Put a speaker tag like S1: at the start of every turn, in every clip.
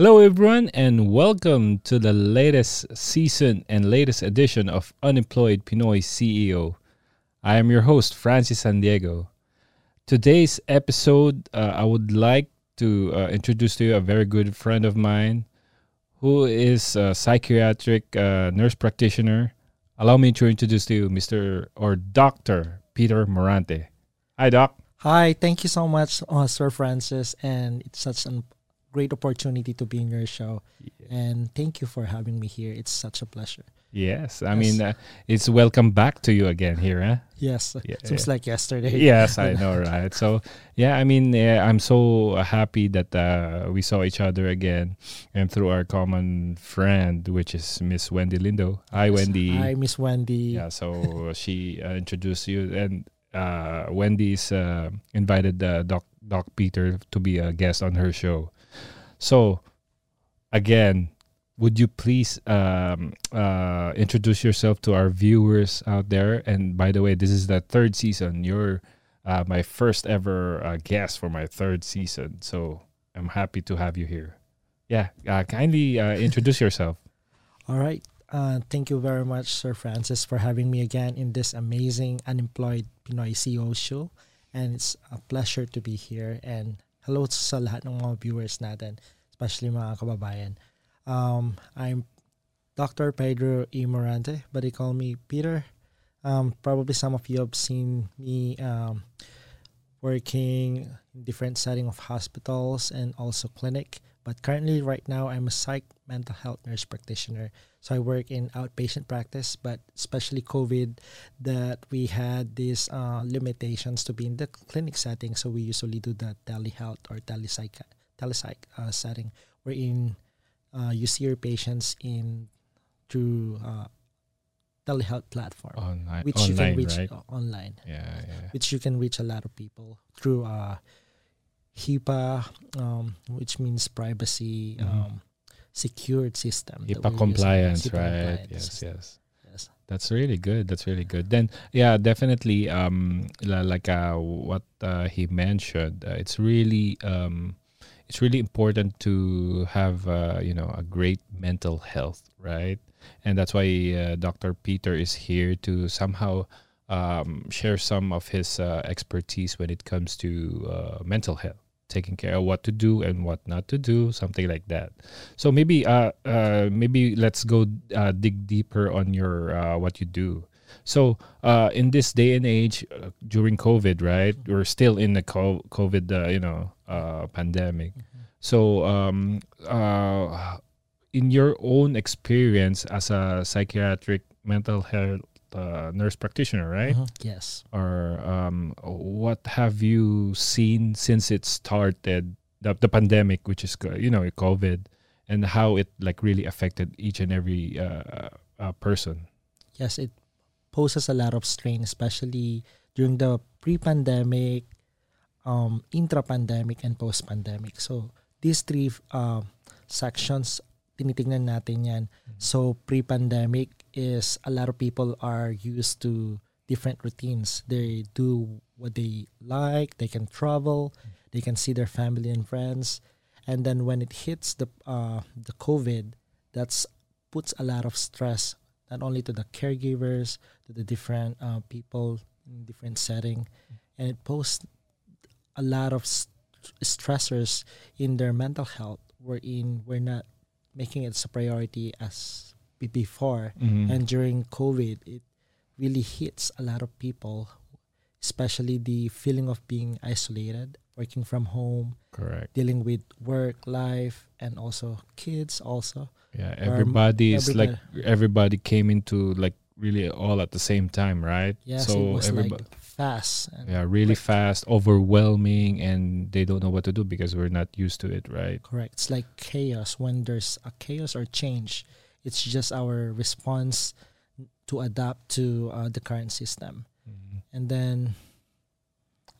S1: Hello, everyone, and welcome to the latest season and latest edition of Unemployed Pinoy CEO. I am your host, Francis San Diego. Today's episode, uh, I would like to uh, introduce to you a very good friend of mine who is a psychiatric uh, nurse practitioner. Allow me to introduce to you Mr. or Dr. Peter Morante. Hi, Doc.
S2: Hi, thank you so much, uh, Sir Francis, and it's such a great opportunity to be in your show. And thank you for having me here. It's such a pleasure.
S1: Yes, I
S2: Yes.
S1: mean, uh, it's welcome back to you again here, huh?
S2: Yes,
S1: Yeah,
S2: seems like yesterday.
S1: yes, I know, right? So, yeah, I mean, yeah, I'm so happy that uh, we saw each other again, and through our common friend, which is Miss Wendy Lindo. Hi, Wendy.
S2: Hi, Miss Wendy.
S1: Yeah, so she uh, introduced you, and uh, Wendy's uh, invited uh, Doc Doc Peter to be a guest on her show. So, again, would you please um, uh, introduce yourself to our viewers out there? And by the way, this is the third season. You're uh, my first ever uh, guest for my third season, so I'm happy to have you here. Yeah, uh, kindly uh, introduce yourself.
S2: All right. Uh, thank you very much, Sir Francis, for having me again in this amazing Unemployed Pinoy CEO show. And it's a pleasure to be here. And hello sa lahat ng mga viewers natin, especially mga kababayan. Um, I'm Dr. Pedro E. Morante, but they call me Peter. Um, probably some of you have seen me um, working in different setting of hospitals and also clinic. But currently, right now, I'm a psych mental health nurse practitioner. So I work in outpatient practice, but especially COVID, that we had these uh, limitations to be in the clinic setting. So we usually do the telehealth or telepsych, telepsych uh, setting, wherein uh, you see your patients in through uh, telehealth platform,
S1: Online,
S2: which you can reach
S1: right?
S2: uh, online
S1: Yeah, yeah.
S2: which you can reach a lot of people through uh, HIPAA, um, which means privacy
S1: Mhm.
S2: um, secured system.
S1: HIPAA compliance,
S2: HIPAA
S1: right?
S2: compliance.
S1: Yes, yes.
S2: Yes.
S1: That's really good. That's really good. Then, yeah, definitely. Um, like uh, what uh, he mentioned, uh, it's really um, it's really important to have uh, you know a great mental health, right? And that's why uh, Dr. Peter is here to somehow um, share some of his uh, expertise when it comes to uh, mental health, taking care of what to do and what not to do, something like that. So maybe uh, uh maybe let's go uh, dig deeper on your uh, what you do. So uh, in this day and age uh, during COVID, right? We're still in the COVID, uh, you know, uh, pandemic. So um, uh, in your own experience as a psychiatric mental health uh, nurse practitioner, right?
S2: Mhm. Yes.
S1: or um, what have you seen since it started the, the pandemic which is you know covid and how it like really affected each and every uh, uh, person
S2: Yes, it poses a lot of strain, especially during the pre-pandemic, um, intra-pandemic, and post-pandemic. So these three uh, sections, tinitingnan natin yan. So pre-pandemic is a lot of people are used to different routines. They do what they like. They can travel. They can see their family and friends. And then when it hits the uh, the COVID, that's puts a lot of stress not only to the caregivers, to the different uh, people in different setting, and it poses a lot of st- stressors in their mental health. Wherein we're not making it a priority as be- before,
S1: Mhm.
S2: and during COVID, it really hits a lot of people, especially the feeling of being isolated, working from home,
S1: correct
S2: dealing with work, life, and also kids also.
S1: yeah everybody is like
S2: everybody-
S1: came into like really all at the same time right
S2: Yes,
S1: so everybody
S2: like fast. And
S1: yeah really
S2: quick.
S1: fast overwhelming and they don't know what to do because we're not used to it right
S2: Correct. It's like chaos. When there's a chaos or change, it's just our response to adapt to uh, the current system.
S1: Mhm.
S2: And then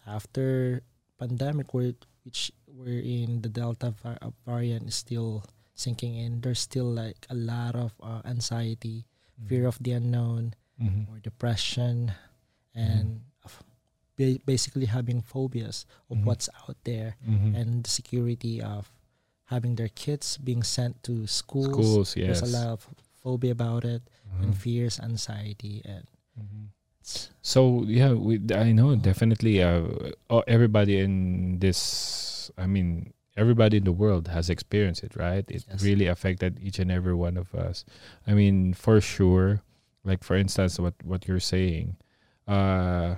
S2: after pandemic, we're, which we're in the Delta uh, variant is still sinking in. There's still like a lot of uh, anxiety, fear of the unknown,
S1: Mhm.
S2: or depression, and of ba- basically having phobias of
S1: Mhm.
S2: what's out there
S1: Mhm.
S2: and the security of having their kids being sent to schools.
S1: Schools, yes.
S2: There's a lot of phobia about it, and
S1: Mhm.
S2: fears, anxiety, and
S1: Mhm. So yeah, we I know definitely. Uh, oh, everybody in this, I mean, everybody in the world has experienced it, right? It
S2: Yes.
S1: really affected each and every one of us. I mean, for sure. Like for instance, what what you're saying, uh,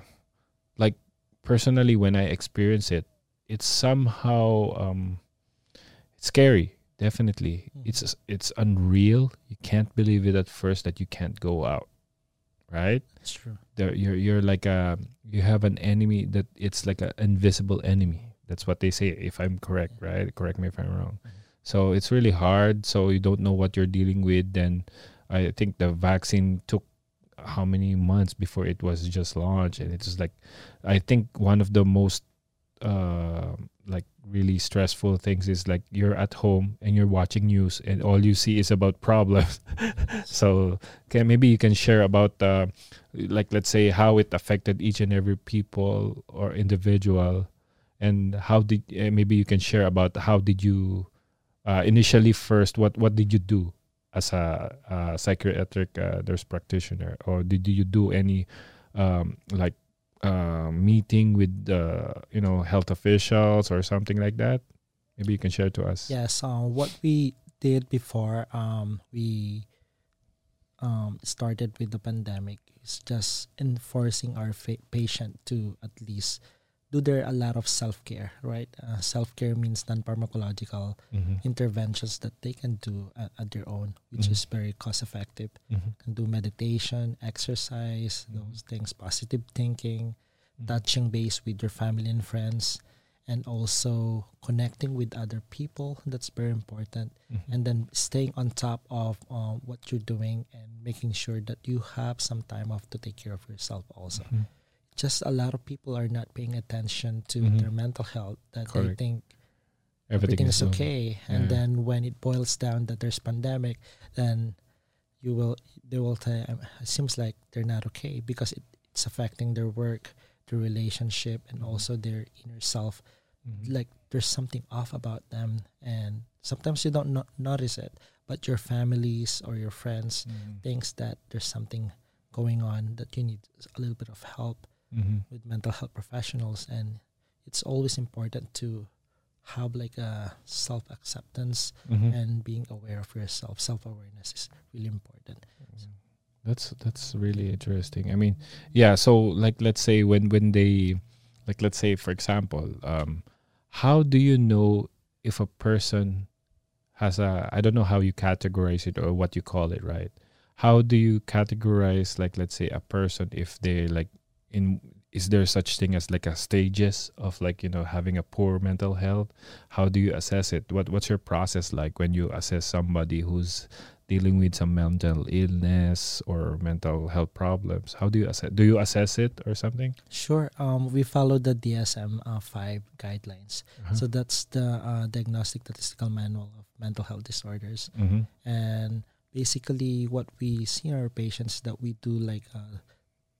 S1: like personally, when I experience it, it's somehow um, it's scary. Definitely,
S2: Mhm.
S1: it's it's unreal. You can't believe it at first that you can't go out, right?
S2: it's true.
S1: there you're you're like a you have an enemy that it's like an invisible enemy that's what they say if i'm correct right correct me if i'm wrong
S2: Mhm.
S1: so it's really hard so you don't know what you're dealing with then i think the vaccine took how many months before it was just launched. And it's like i think one of the most uh like really stressful things is like you're at home and you're watching news and all you see is about problems. So okay maybe you can share about uh like let's say how it affected each and every people or individual and how did uh, maybe you can share about how did you uh, initially first what what did you do as a, a psychiatric uh, nurse practitioner or did you do any um, like uh, meeting with uh, you know health officials or something like that? Maybe you can share to us.
S2: Yes, uh, what we did before um, we um, started with the pandemic is just enforcing our fa- patient to at least do there a lot of self care, right? Uh, self care means non pharmacological
S1: Mhm.
S2: interventions that they can do at, at their own, which
S1: Mhm.
S2: is very cost effective.
S1: Mhm.
S2: Can do meditation, exercise,
S1: Mhm.
S2: those things, positive thinking,
S1: Mhm.
S2: touching base with your family and friends, and also connecting with other people. That's very important.
S1: Mhm.
S2: And then staying on top of uh, what you're doing and making sure that you have some time off to take care of yourself also. Just a lot of people are not paying attention to
S1: Mhm.
S2: their mental health, that
S1: Correct.
S2: they think
S1: everything,
S2: everything is okay. And then when it boils down that there's pandemic, then you will they will tell um, it seems like they're not okay because it, it's affecting their work, their relationship, and
S1: Mhm.
S2: also their inner self.
S1: Mhm.
S2: Like there's something off about them, and sometimes you don't no- notice it, but your families or your friends
S1: Mhm.
S2: thinks that there's something going on that you need a little bit of help
S1: Mhm.
S2: with mental health professionals and it's always important to have like a self acceptance
S1: Mhm.
S2: and being aware of yourself self awareness is really important
S1: That's that's really interesting. I mean, yeah. So like, let's say when when they, like, let's say for example, um, how do you know if a person has a? I don't know how you categorize it or what you call it, right? How do you categorize like, let's say, a person if they like in is there such thing as like a stages of like you know having a poor mental health? How do you assess it? What what's your process like when you assess somebody who's dealing with some mental illness or mental health problems? How do you assess do you assess it or something?
S2: Sure um, we follow the dsm uh, 5 guidelines.
S1: Uh-huh.
S2: so that's the uh, diagnostic statistical manual of mental health disorders.
S1: Mhm.
S2: and basically what we see in our patients that we do like uh,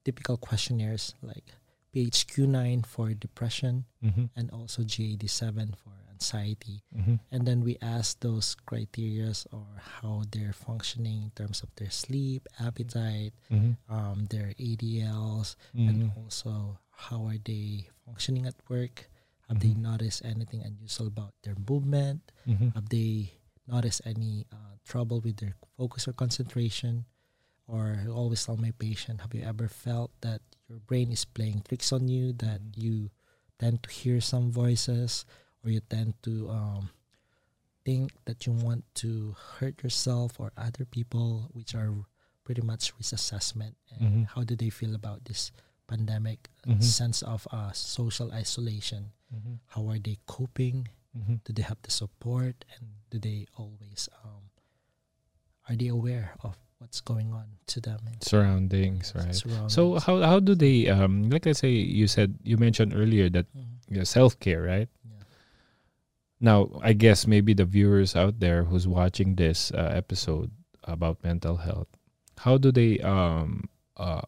S2: typical questionnaires like phq9 for depression
S1: Mhm.
S2: and also GAD7 for anxiety.
S1: Mhm.
S2: And then we ask those criterias or how they're functioning in terms of their sleep, appetite,
S1: Mhm.
S2: um, their ADLs, and
S1: Mhm.
S2: also how are they functioning at work? Have they
S1: Mhm.
S2: noticed anything unusual about their movement?
S1: Mhm.
S2: Have they noticed any uh, trouble with their focus or concentration? Or I always tell my patient, have you ever felt that your brain is playing tricks on you, that
S1: Mhm.
S2: you tend to hear some voices, or you tend to um, think that you want to hurt yourself or other people, which are pretty much risk assessment. And
S1: Mhm.
S2: how do they feel about this pandemic
S1: Mhm.
S2: sense of uh, social isolation?
S1: Mhm.
S2: How are they coping?
S1: Mhm.
S2: do they have the support and do they always um are they aware of what's going on to them in
S1: surroundings right
S2: surroundings?
S1: so how how do they um like let's say you said you mentioned earlier that
S2: Mhm.
S1: you know, self-care right
S2: Yeah.
S1: Now, I guess maybe the viewers out there who's watching this uh, episode about mental health, how do they um uh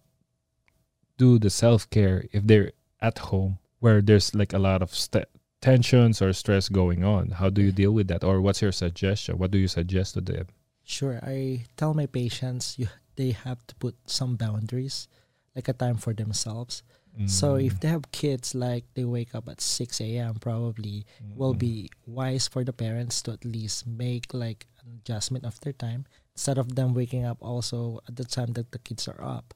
S1: do the self care if they're at home where there's like a lot of st- tensions or stress going on. How do you deal with that, or what's your suggestion? What do you suggest to them?
S2: Sure, I tell my patients you they have to put some boundaries, like a time for themselves. So
S1: Mm.
S2: if they have kids, like they wake up at six a.m., probably will
S1: Mm.
S2: be wise for the parents to at least make like an adjustment of their time instead of them waking up also at the time that the kids are up.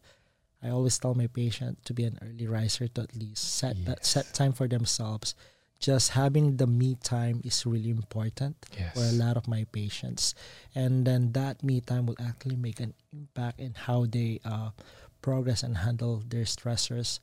S2: I always tell my patient to be an early riser to at least set that set time for themselves. Just having the me time is really important
S1: yes.
S2: for a lot of my patients, and then that me time will actually make an impact in how they uh, progress and handle their stressors.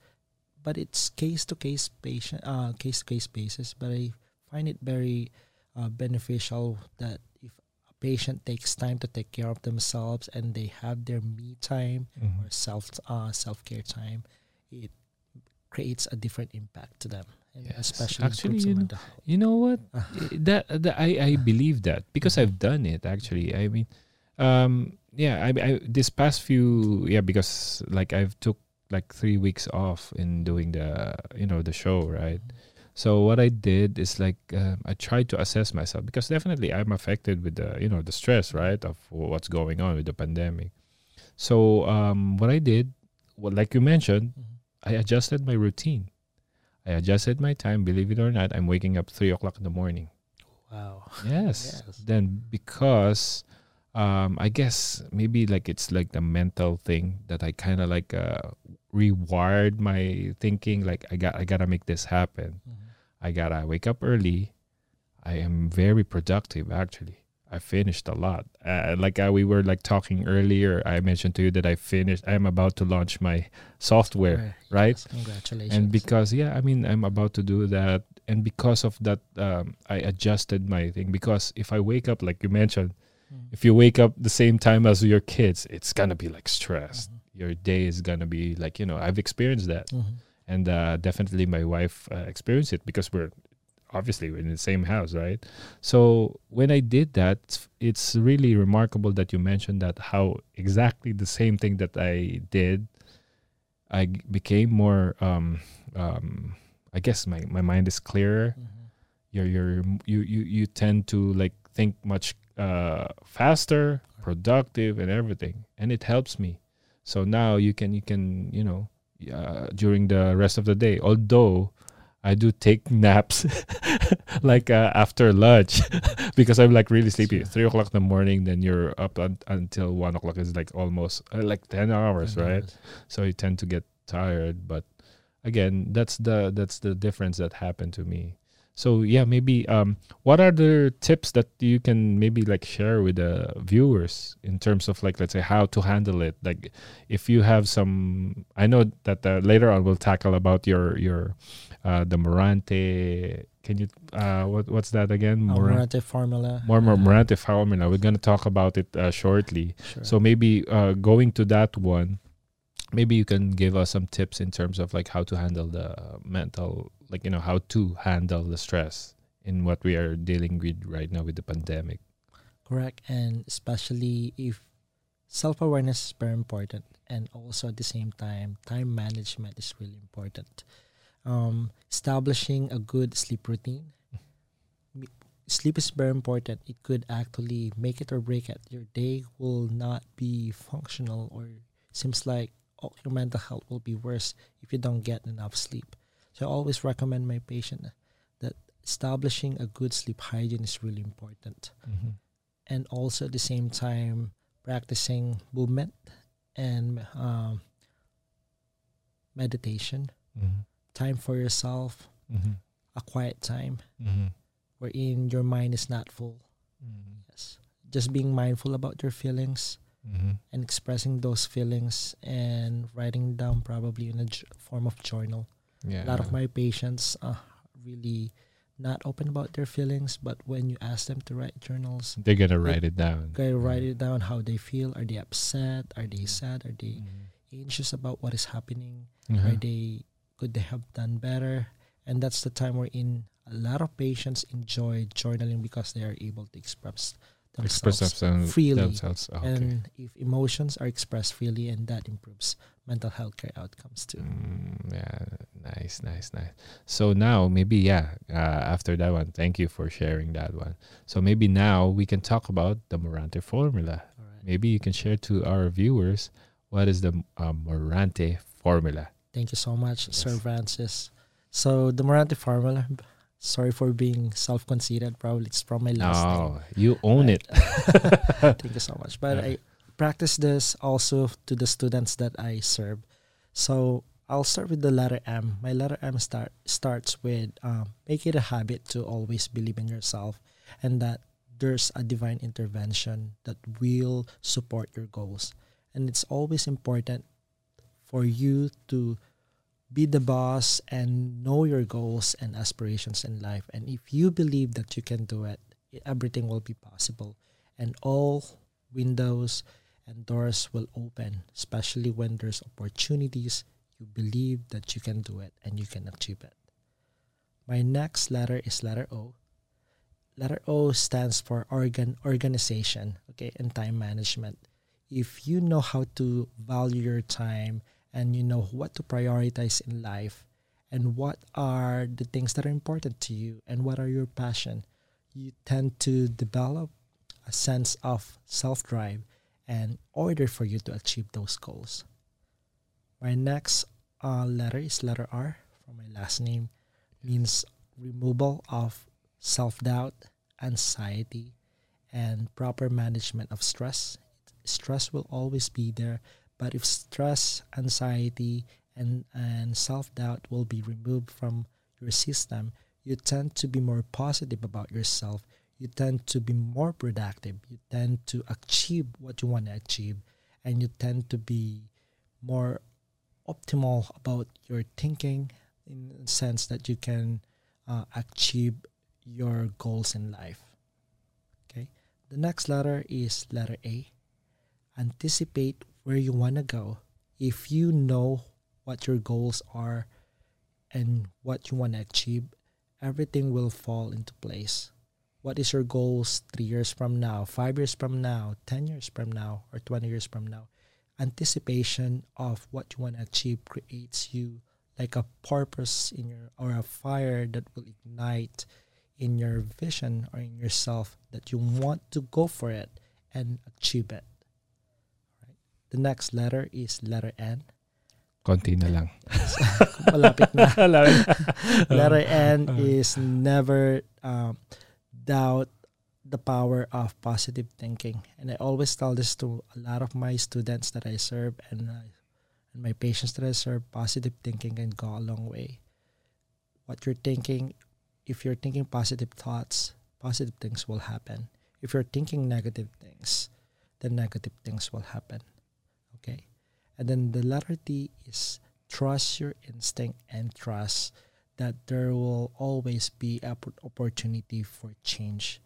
S2: But it's case to case patient, uh, case to case basis. But I find it very uh, beneficial that if a patient takes time to take care of themselves and they have their me time
S1: Mhm.
S2: or self uh, self care time, it creates a different impact to them, and
S1: Yes.
S2: especially
S1: Actually, you know. You know what?
S2: Ah.
S1: That, that I I believe that because I've done it actually. I mean, um, yeah. I, I this past few yeah because like I've took like three weeks off in doing the you know the show right. So what I did is like um, I tried to assess myself because definitely I'm affected with the you know the stress right of what's going on with the pandemic. So um, what I did, well, like you mentioned,
S2: Mhm.
S1: I adjusted my routine. I adjusted my time. Believe it or not, I'm waking up three o'clock in the morning.
S2: Wow.
S1: Yes.
S2: Yes.
S1: Then because um, I guess maybe like it's like the mental thing that I kind of like uh, rewired my thinking. Like I got I gotta make this happen.
S2: Mhm.
S1: I gotta wake up early. I am very productive actually. I finished a lot. Uh, like uh, we were like talking earlier, I mentioned to you that I finished. I am about to launch my software, right?
S2: Congratulations.
S1: and because yeah i mean i'm about to do that and because of that um, i adjusted my thing because if i wake up like you mentioned
S2: Mhm.
S1: if you wake up the same time as your kids it's gonna be like stressed
S2: Mhm.
S1: your day is gonna be like you know i've experienced that
S2: Mhm.
S1: and uh, definitely my wife uh, experienced it because we're obviously we're in the same house right? So when i did that it's- really remarkable that you mentioned that how exactly the same thing that i did I became more um um i guess my, my mind is clearer.
S2: Mhm.
S1: you're, you're you you you tend to like think much uh faster productive and everything and it helps me. So now you can you can you know uh, during the rest of the day although i do take naps like uh, after lunch because i'm like really sleepy
S2: Sure.
S1: three o'clock in the morning then you're up un- until one o'clock is like almost uh, like 10 hours
S2: Ten
S1: right
S2: hours.
S1: so you tend to get tired but again that's the that's the difference that happened to me so yeah maybe um what are the tips that you can maybe like share with the viewers in terms of like let's say how to handle it like if you have some i know that uh, later on we'll tackle about your your uh the morante can you uh what what's that again
S2: Uh,
S1: Moran-
S2: Morante formula.
S1: more more
S2: uh,
S1: morante formula we're going to talk about it uh, shortly
S2: Sure.
S1: so maybe uh, going to that one, maybe you can give us some tips in terms of like how to handle the mental, like you know how to handle the stress in what we are dealing with right now with the pandemic.
S2: Correct. And especially if self awareness is very important. And also at the same time, time management is really important. Um, establishing a good sleep routine. Sleep is very important. It could actually make it or break it. Your day will not be functional, or seems like oh, your mental health will be worse if you don't get enough sleep. So I always recommend my patient that establishing a good sleep hygiene is really important and also at the same time practicing movement and um, meditation time for yourself mm-hmm. a quiet time mm-hmm. wherein your mind is not full mm-hmm. yes just being mindful about your feelings and expressing those feelings and writing down probably in a j- form of journal
S1: Yeah,
S2: a lot of my patients are really not open about their feelings but when you ask them to write journals
S1: they're gonna write it down.
S2: They write it down how they feel. Are they upset? Are they sad? Are they anxious about what is happening?
S1: Uh-huh.
S2: Are they could they have done better? And that's the time we're in. A lot of patients enjoy journaling because they are able to express
S1: express
S2: themselves
S1: themselves
S2: freely.
S1: themselves. Okay.
S2: And if emotions are expressed freely, and that improves mental health care outcomes too.
S1: Mm, yeah, nice, nice, nice. So now maybe yeah, uh, after that one, thank you for sharing that one. So maybe now we can talk about the Morante formula.
S2: All right.
S1: Maybe you can share to our viewers what is the uh, Morante formula.
S2: Thank you so much,
S1: Yes.
S2: Sir Francis. So the Morante formula. Sorry for being self-conceited. Probably it's from my last name.
S1: No, you own it.
S2: Thank you so much. But
S1: Yeah.
S2: I practice this also to the students that I serve. So I'll start with the letter M. My letter M start starts with um, make it a habit to always believe in yourself and that there's a divine intervention that will support your goals. And it's always important for you to be the boss and know your goals and aspirations in life. And if you believe that you can do it, everything will be possible and all windows and doors will open, especially when there's opportunities. You believe that you can do it and you can achieve it. My next letter is letter O. Letter O stands for organ organization, okay, and time management. If you know how to value your time and you know what to prioritize in life and what are the things that are important to you and what are your passion, you tend to develop a sense of self drive and order for you to achieve those goals. My next uh, letter is letter R from my last name, means removal of self doubt, anxiety, and proper management of stress. Stress will always be there, but if stress, anxiety, and, and self doubt will be removed from your system, you tend to be more positive about yourself. You tend to be more productive. You tend to achieve what you want to achieve. And you tend to be more optimal about your thinking in the sense that you can uh, achieve your goals in life. Okay? The next letter is letter a. Anticipate where you want to go if you know what your goals are and what you want to achieve everything will fall into place what is your goals three years from now, five years from now, 10 years from now, or 20 years from now. Anticipation of what you want to achieve creates you like a purpose in your, or a fire that will ignite in your vision or in yourself that you want to go for it and achieve it. Right? The next letter is letter N.
S1: Konti na lang.
S2: Malapit na. Letter N
S1: Uh.
S2: is never um, doubt the power of positive thinking. And I always tell this to a lot of my students that I serve and, uh, and my patients that I serve. Positive thinking can go a long way. What you're thinking, if you're thinking positive thoughts, positive things will happen. If you're thinking negative things, then negative things will happen. And then the letter T is trust your instinct and trust that there will always be a p- opportunity for change.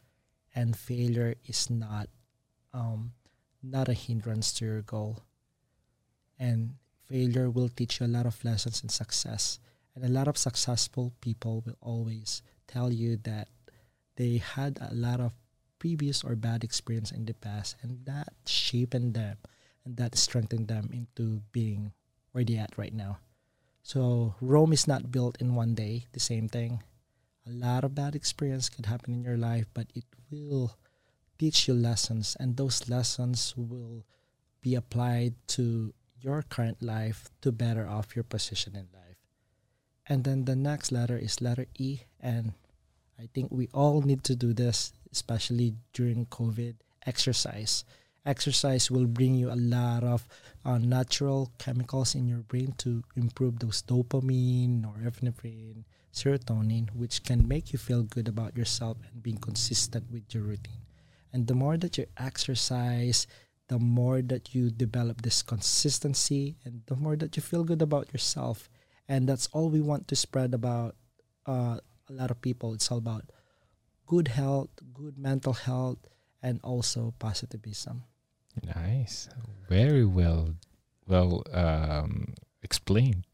S2: And failure is not um, not a hindrance to your goal. And failure will teach you a lot of lessons in success. And a lot of successful people will always tell you that they had a lot of previous or bad experience in the past and that shaped them and that strengthened them into being where they at right now so Rome is not built in one day. The same thing. A lot of bad experience could happen in your life, but it will teach you lessons, and those lessons will be applied to your current life to better off your position in life. And then the next letter is letter E, and I think we all need to do this, especially during COVID. Exercise. Exercise will bring you a lot of uh, natural chemicals in your brain to improve those dopamine, norepinephrine, serotonin, which can make you feel good about yourself and being consistent with your routine. And the more that you exercise, the more that you develop this consistency, and the more that you feel good about yourself. And that's all we want to spread about uh, a lot of people. It's all about good health, good mental health, and also positivism.
S1: Nice. Very well, well um, explained.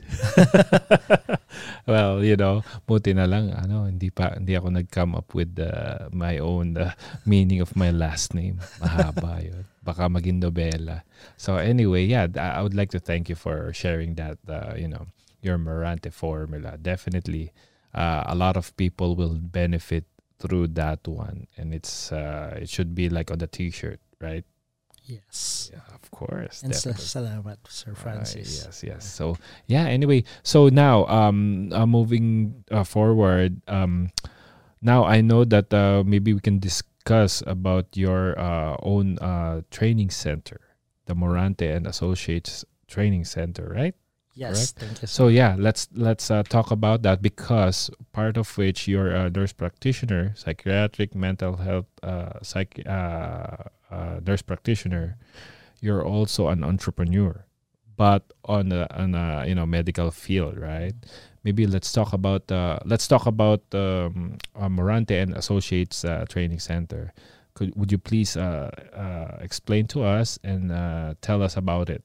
S1: well, you know, buti na lang ano, hindi pa hindi ako nag-come up with uh, my own uh, meaning of my last name. Mahaba 'yun. Baka maging nobela. So anyway, yeah, I would like to thank you for sharing that uh, you know, your Morante formula. Definitely uh, a lot of people will benefit through that one and it's uh, it should be like on the t-shirt, right?
S2: Yes.
S1: Yeah, of course.
S2: And
S1: definitely.
S2: salamat, Sir
S1: Uh,
S2: Francis.
S1: yes, yes. So yeah. Anyway, so now um, uh, moving uh, forward, um, now I know that uh, maybe we can discuss about your uh, own uh, training center, the Morante and Associates Training Center, right?
S2: Yes, thank you.
S1: So yeah, let's let's uh, talk about that because part of which you're a nurse practitioner, psychiatric mental health, uh, psych, uh, uh, nurse practitioner. You're also an entrepreneur, but on a, on a you know medical field, right? Maybe let's talk about uh, let's talk about um, uh, Morante and Associates uh, Training Center. Could would you please uh, uh, explain to us and uh, tell us about it?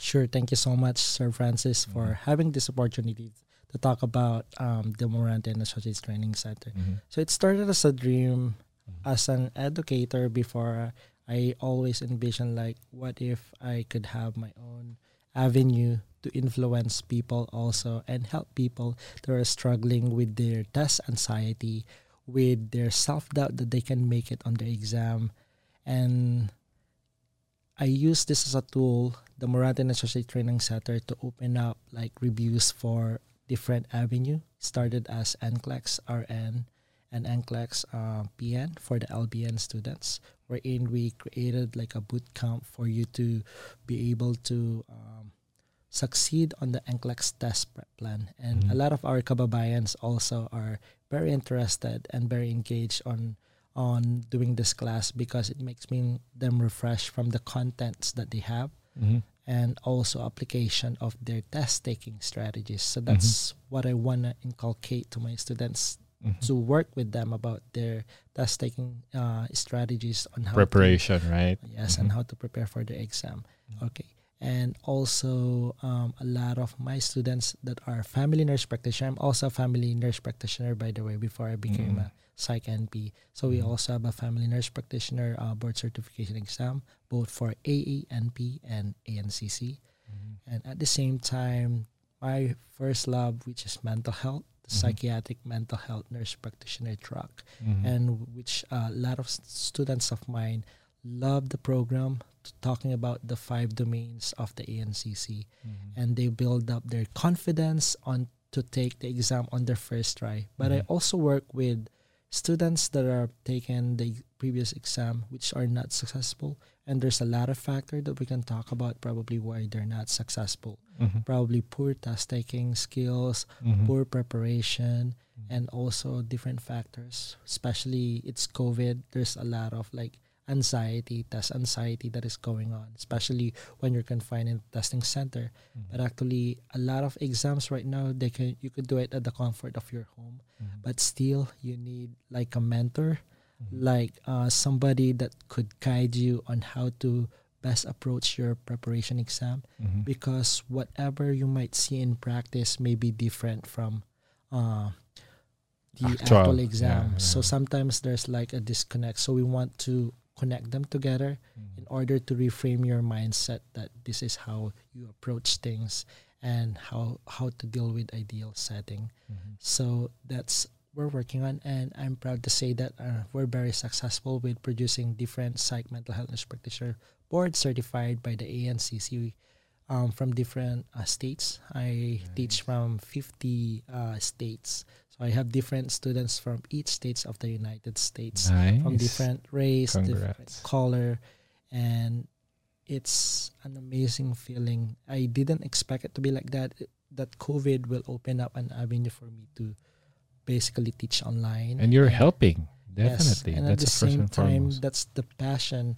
S2: Sure. Thank you so much, Sir Francis, for mm-hmm. having this opportunity to talk about um, the Morante and Associates Training Center. Mm-hmm. So it started as a dream mm-hmm. as an educator before I always envisioned like what if I could have my own avenue to influence people also and help people that are struggling with their test anxiety, with their self-doubt that they can make it on their exam. And I use this as a tool, the Morante and Associate Training Center, to open up like reviews for different avenue. Started as NCLEX RN and NCLEX uh, PN for the LPN students, wherein we created like a boot camp for you to be able to um, succeed on the NCLEX test prep plan. And
S1: Mhm.
S2: a lot of our kababayans also are very interested and very engaged on on doing this class because it makes me them refresh from the contents that they have
S1: Mm-hmm.
S2: and also application of their test taking strategies. So that's what I want to inculcate to my students
S1: Mm-hmm.
S2: to work with them about their test taking uh, strategies on how
S1: Preparation, right?
S2: Yes, and
S1: Mhm.
S2: how to prepare for the exam. Okay. And also, um, a lot of my students that are family nurse practitioner. I'm also a family nurse practitioner, by the way, before I became
S1: Mm.
S2: a psych NP. So we
S1: Mhm.
S2: also have a family nurse practitioner uh, board certification exam, both for AANP, and ANCC. And at the same time, my first love, which is mental health, the
S1: Mhm.
S2: psychiatric mental health nurse practitioner track,
S1: Mhm.
S2: and which uh, a lot of students of mine love the program, t- talking about the five domains of the ANCC,
S1: Mhm.
S2: and they build up their confidence on to take the exam on their first try. But I
S1: Mhm.
S2: also work with students that are taking the previous exam which are not successful and there's a lot of factor that we can talk about probably why they're not successful
S1: Mhm.
S2: probably poor test taking skills
S1: Mhm.
S2: poor preparation and also different factors especially it's covid there's a lot of like anxiety test anxiety that is going on especially when you're confined in the testing center
S1: Mm-hmm.
S2: but actually a lot of exams right now they can you could do it at the comfort of your home
S1: Mhm.
S2: but still you need like a mentor
S1: Mhm.
S2: like uh, somebody that could guide you on how to best approach your preparation exam
S1: Mhm.
S2: because whatever you might see in practice may be different from uh, the
S1: Actual,
S2: actual, exam.
S1: yeah,
S2: So sometimes there's like a disconnect. So we want to connect them together in order to reframe your mindset that this is how you approach things and how how to deal with ideal setting.
S1: Mhm.
S2: So that's we're working on, and I'm proud to say that uh, we're very successful with producing different psych mental health nurse practitioner board certified by the ANCC um, from different uh, states. I teach from 50 uh, states, so I have different students from each states of the United States,
S1: Nice.
S2: from different race, different color, and it's an amazing feeling. I didn't expect it to be like that. That COVID will open up an avenue for me to basically teach online.
S1: And you're
S2: And-
S1: helping.
S2: Yes,
S1: Definitely.
S2: and
S1: That's
S2: at the
S1: the
S2: same time,
S1: foremost.
S2: that's the passion.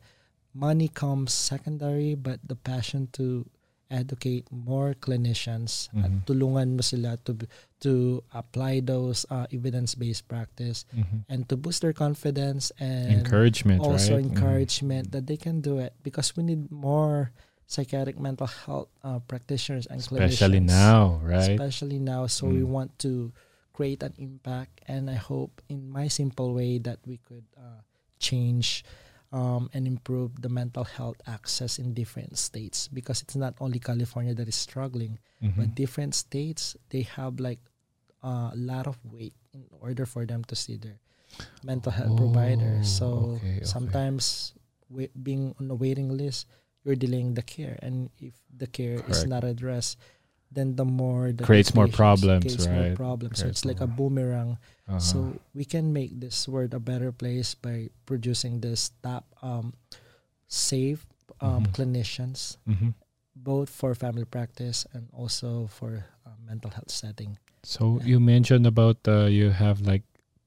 S2: Money comes secondary, but the passion to educate more clinicians at
S1: Mhm.
S2: tulungan mo sila to to apply those uh, evidence-based practice
S1: Mhm.
S2: and to boost their confidence and
S1: Encouragement,
S2: also
S1: right? Mhm.
S2: encouragement that they can do it because we need more psychiatric mental health uh, practitioners and
S1: Especially
S2: clinicians.
S1: now, right?
S2: Especially now, so we
S1: Mm.
S2: want to create an impact, and I hope in my simple way that we could uh, change um, and improve the mental health access in different states because it's not only California that is struggling,
S1: Mhm.
S2: but different states they have like a lot of wait in order for them to see their mental health provider.
S1: Oh,
S2: So
S1: okay, okay.
S2: sometimes wait, being on the waiting list, you're delaying the care, and if the care is not addressed, then the more the
S1: Creates more problems,
S2: creates
S1: right?
S2: More problems. So it's like a boomerang.
S1: Uh-huh.
S2: So we can make this world a better place by producing this top um, safe um,
S1: Mhm.
S2: clinicians,
S1: Mhm.
S2: both for family practice and also for uh, mental health setting.
S1: So
S2: Yeah.
S1: you mentioned about uh, you have like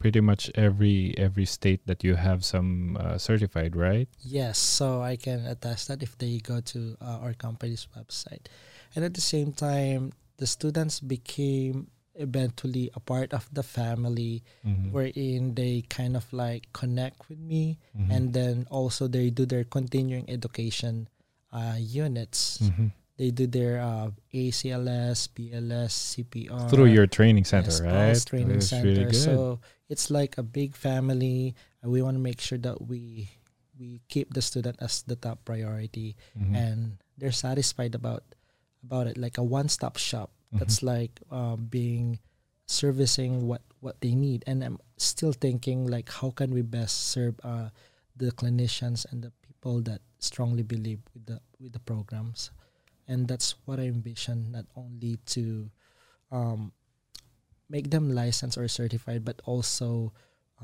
S1: pretty much every every state that you have some uh, certified, right?
S2: Yes, so I can attest that if they go to uh, our company's website. And at the same time, the students became eventually a part of the family
S1: Mhm.
S2: wherein they kind of like connect with me
S1: Mhm.
S2: and then also they do their continuing education uh, units.
S1: Mhm.
S2: They do their uh, ACLS, BLS, CPR.
S1: through your training center,
S2: yes,
S1: right?
S2: Training
S1: That's
S2: Center.
S1: really good.
S2: So it's like a big family. And we want to make sure that we we keep the student as the top priority
S1: Mhm.
S2: and they're satisfied about about it like a one-stop shop
S1: Mm-hmm.
S2: that's like um, being servicing what what they need and i'm still thinking like how can we best serve uh, the clinicians and the people that strongly believe with the with the programs and that's what i envision not only to um, make them licensed or certified but also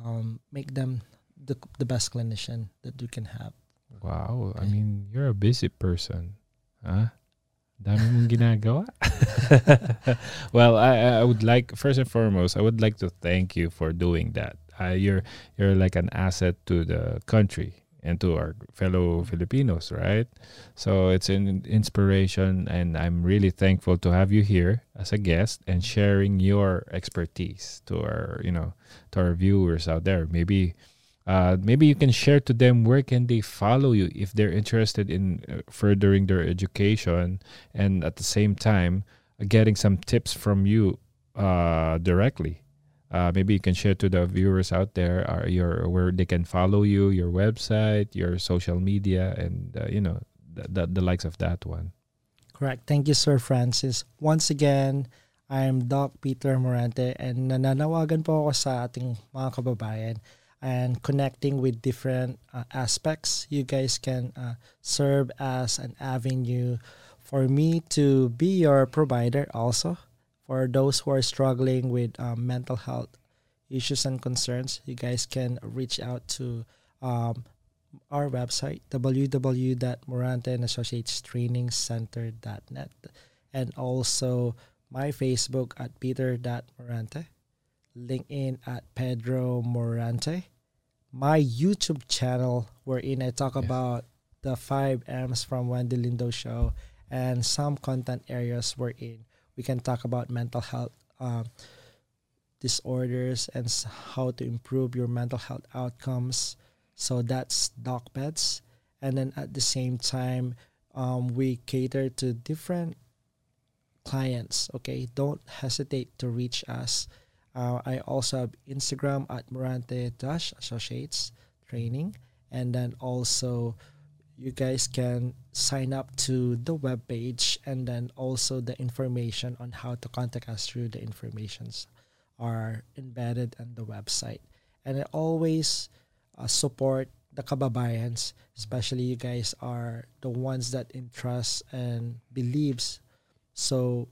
S2: um, make them the, the best clinician that you can have
S1: Wow, I mean, you're a busy person. Huh? Dami mong ginagawa. well, I I would like first and foremost, I would like to thank you for doing that. Uh, you're you're like an asset to the country and to our fellow Filipinos, right? So it's an inspiration, and I'm really thankful to have you here as a guest and sharing your expertise to our you know to our viewers out there. Maybe uh, maybe you can share to them where can they follow you if they're interested in uh, furthering their education and at the same time uh, getting some tips from you uh, directly uh, maybe you can share to the viewers out there uh, your where they can follow you your website your social media and uh, you know the, the, the likes of that one
S2: Correct. Thank you, Sir Francis. Once again, I'm Doc Peter Morante and nananawagan po ako sa ating mga kababayan and connecting with different uh, aspects. You guys can uh, serve as an avenue for me to be your provider also for those who are struggling with um, mental health issues and concerns. You guys can reach out to um, our website www.moranteandassociatestrainingcenter.net and also my Facebook at peter.morante, LinkedIn at Pedro Morante, my YouTube channel wherein I talk
S1: Yes.
S2: about the five M's from Wendy Lindo show and some content areas wherein we can talk about mental health um, disorders and how to improve your mental health outcomes. So that's DocPeds. And then at the same time, um, we cater to different clients. Okay, don't hesitate to reach us. Uh, I also have Instagram at Morante Dash Associates Training, and then also you guys can sign up to the web page, and then also the information on how to contact us through the informations are embedded on the website. And I always uh, support the kababayans, especially you guys are the ones that entrust and believes. So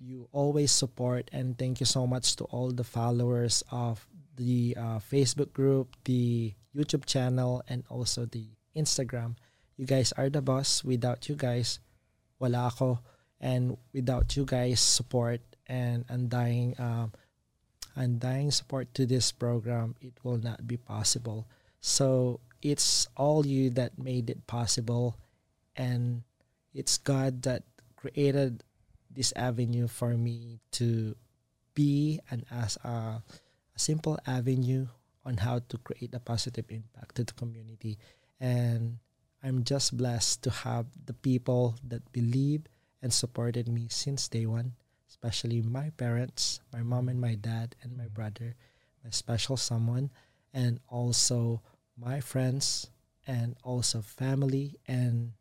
S2: you always support and thank you so much to all the followers of the uh, Facebook group, the YouTube channel, and also the Instagram. You guys are the boss. Without you guys, wala ako. And without you guys' support and undying, um, undying support to this program, it will not be possible. So it's all you that made it possible, and it's God that created this avenue for me to be and as a, a simple avenue on how to create a positive impact to the community. And I'm just blessed to have the people that believe and supported me since day one, especially my parents, my mom and my dad, and my brother, my special someone, and also my friends, and also family, and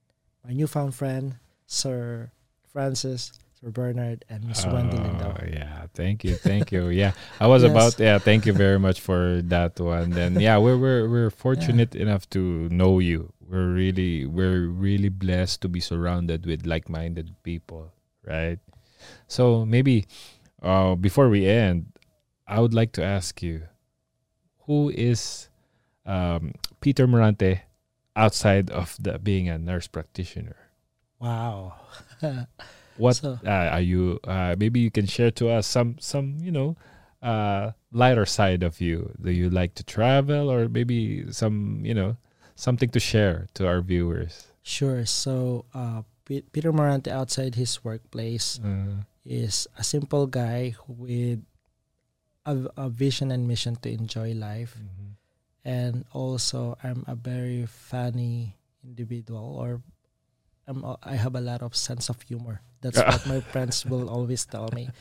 S2: my newfound friend, Sir Francis, Sir Bernard, and Miss Wendy Lindo.
S1: Oh, yeah, thank you, thank you. Yeah, I was
S2: Yes.
S1: about. Yeah, thank you very much for that one. And yeah, we're we're we're fortunate enough to know you. We're really we're really blessed to be surrounded with like-minded people, right? So maybe uh, before we end, I would like to ask you, who is um, Peter Morante outside of the being a nurse practitioner?
S2: Wow.
S1: What
S2: So-
S1: uh, are you? Uh, maybe you can share to us some some you know uh, lighter side of you. Do you like to travel, or maybe some you know something to share to our viewers?
S2: Sure. So, uh, Pe- Peter Morante outside his workplace
S1: Uh,
S2: is a simple guy with a, a vision and mission to enjoy life.
S1: mhm.
S2: And also, I'm a very funny individual, or I'm, I have a lot of sense of humor. That's what my friends will always tell me.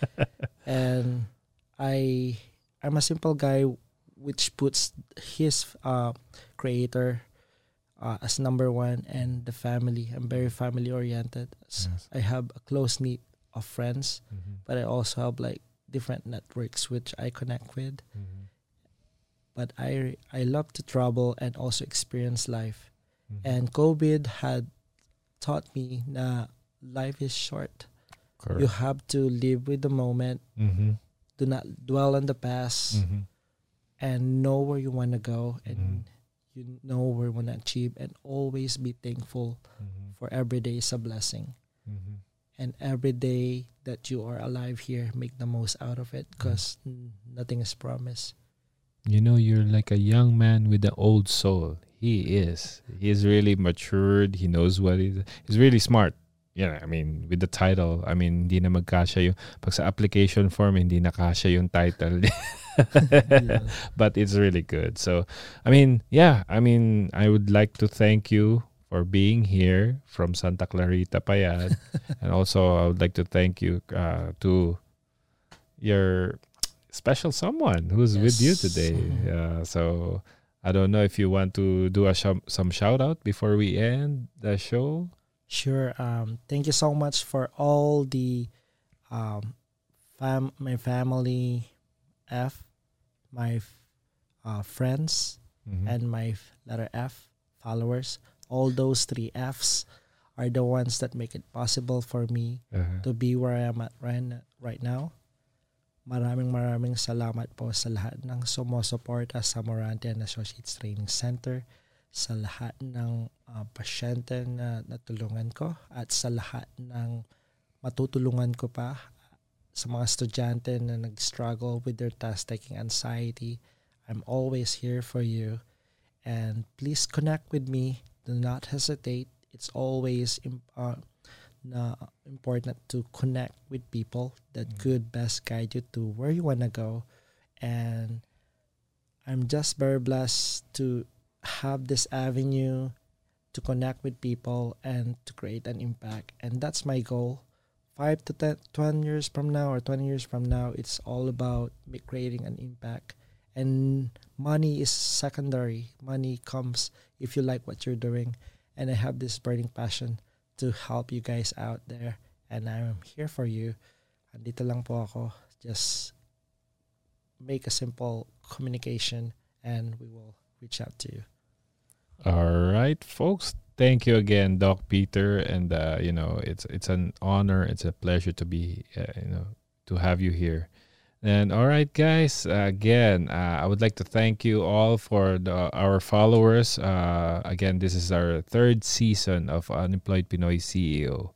S2: And I, I'm a simple guy, which puts his uh, creator uh, as number one, and the family. I'm very family oriented.
S1: Yes.
S2: I have a close knit of friends,
S1: Mhm,
S2: but I also have like different networks which I connect with.
S1: mhm,
S2: But I I love to travel and also experience life.
S1: mhm.
S2: And COVID had taught me that life is short. You have to live with the moment.
S1: Mhm,
S2: Do not dwell on the past
S1: mhm,
S2: and know where you want to go and
S1: Mhm.
S2: you know where you want to achieve and always be thankful
S1: mhm,
S2: for every day is a blessing.
S1: mhm.
S2: And every day that you are alive here, make the most out of it because nothing is promised.
S1: You know, you're like a young man with an old soul. He is. He is really matured. He knows what he's. He's really smart. Yeah, I mean, with the title, I mean, hindi na magkasya yung, pag sa application form, hindi na kasya yung title.
S2: Yeah.
S1: but it's really good. So, I mean, yeah, I mean, I would like to thank you for being here from Santa Clarita Payad. and also, I would like to thank you uh, to your special someone who's with you today. Uh, so, I don't know if you want to do a sh- some shout out before we end the show.
S2: Sure. Um, thank you so much for all the um, fam- my family, F, my f- uh, friends,
S1: Mhm.
S2: and my f- letter F followers. All those three Fs are the ones that make it possible for me
S1: Uh-huh.
S2: to be where I am at right, right now. Maraming maraming salamat po sa lahat ng sumusuporta sa Morante and Associates Training Center, sa lahat ng ah, pasyente na natulungan ko, at sa lahat ng matutulungan ko pa sa mga estudyante na nag-struggle with their task-taking anxiety. I'm always here for you. And please connect with me. Do not hesitate. It's always uh, na important to connect with people that
S1: Mm.
S2: could best guide you to where you want to go. And I'm just very blessed to have this avenue to connect with people and to create an impact. And that's my goal. Five to 10, 20 years from now or 20 years from now, it's all about creating an impact. And money is secondary. Money comes if you like what you're doing. And I have this burning passion to help you guys out there. And I'm here for you. Andito lang po ako. Just make a simple communication and we will reach out to you.
S1: All right, folks. Thank you again, Doc Peter, and uh, you know it's it's an honor, it's a pleasure to be uh, you know to have you here. And all right, guys. Uh, again, I would like to thank you all for the, our followers. Uh, again, this is our third season of Unemployed Pinoy CEO.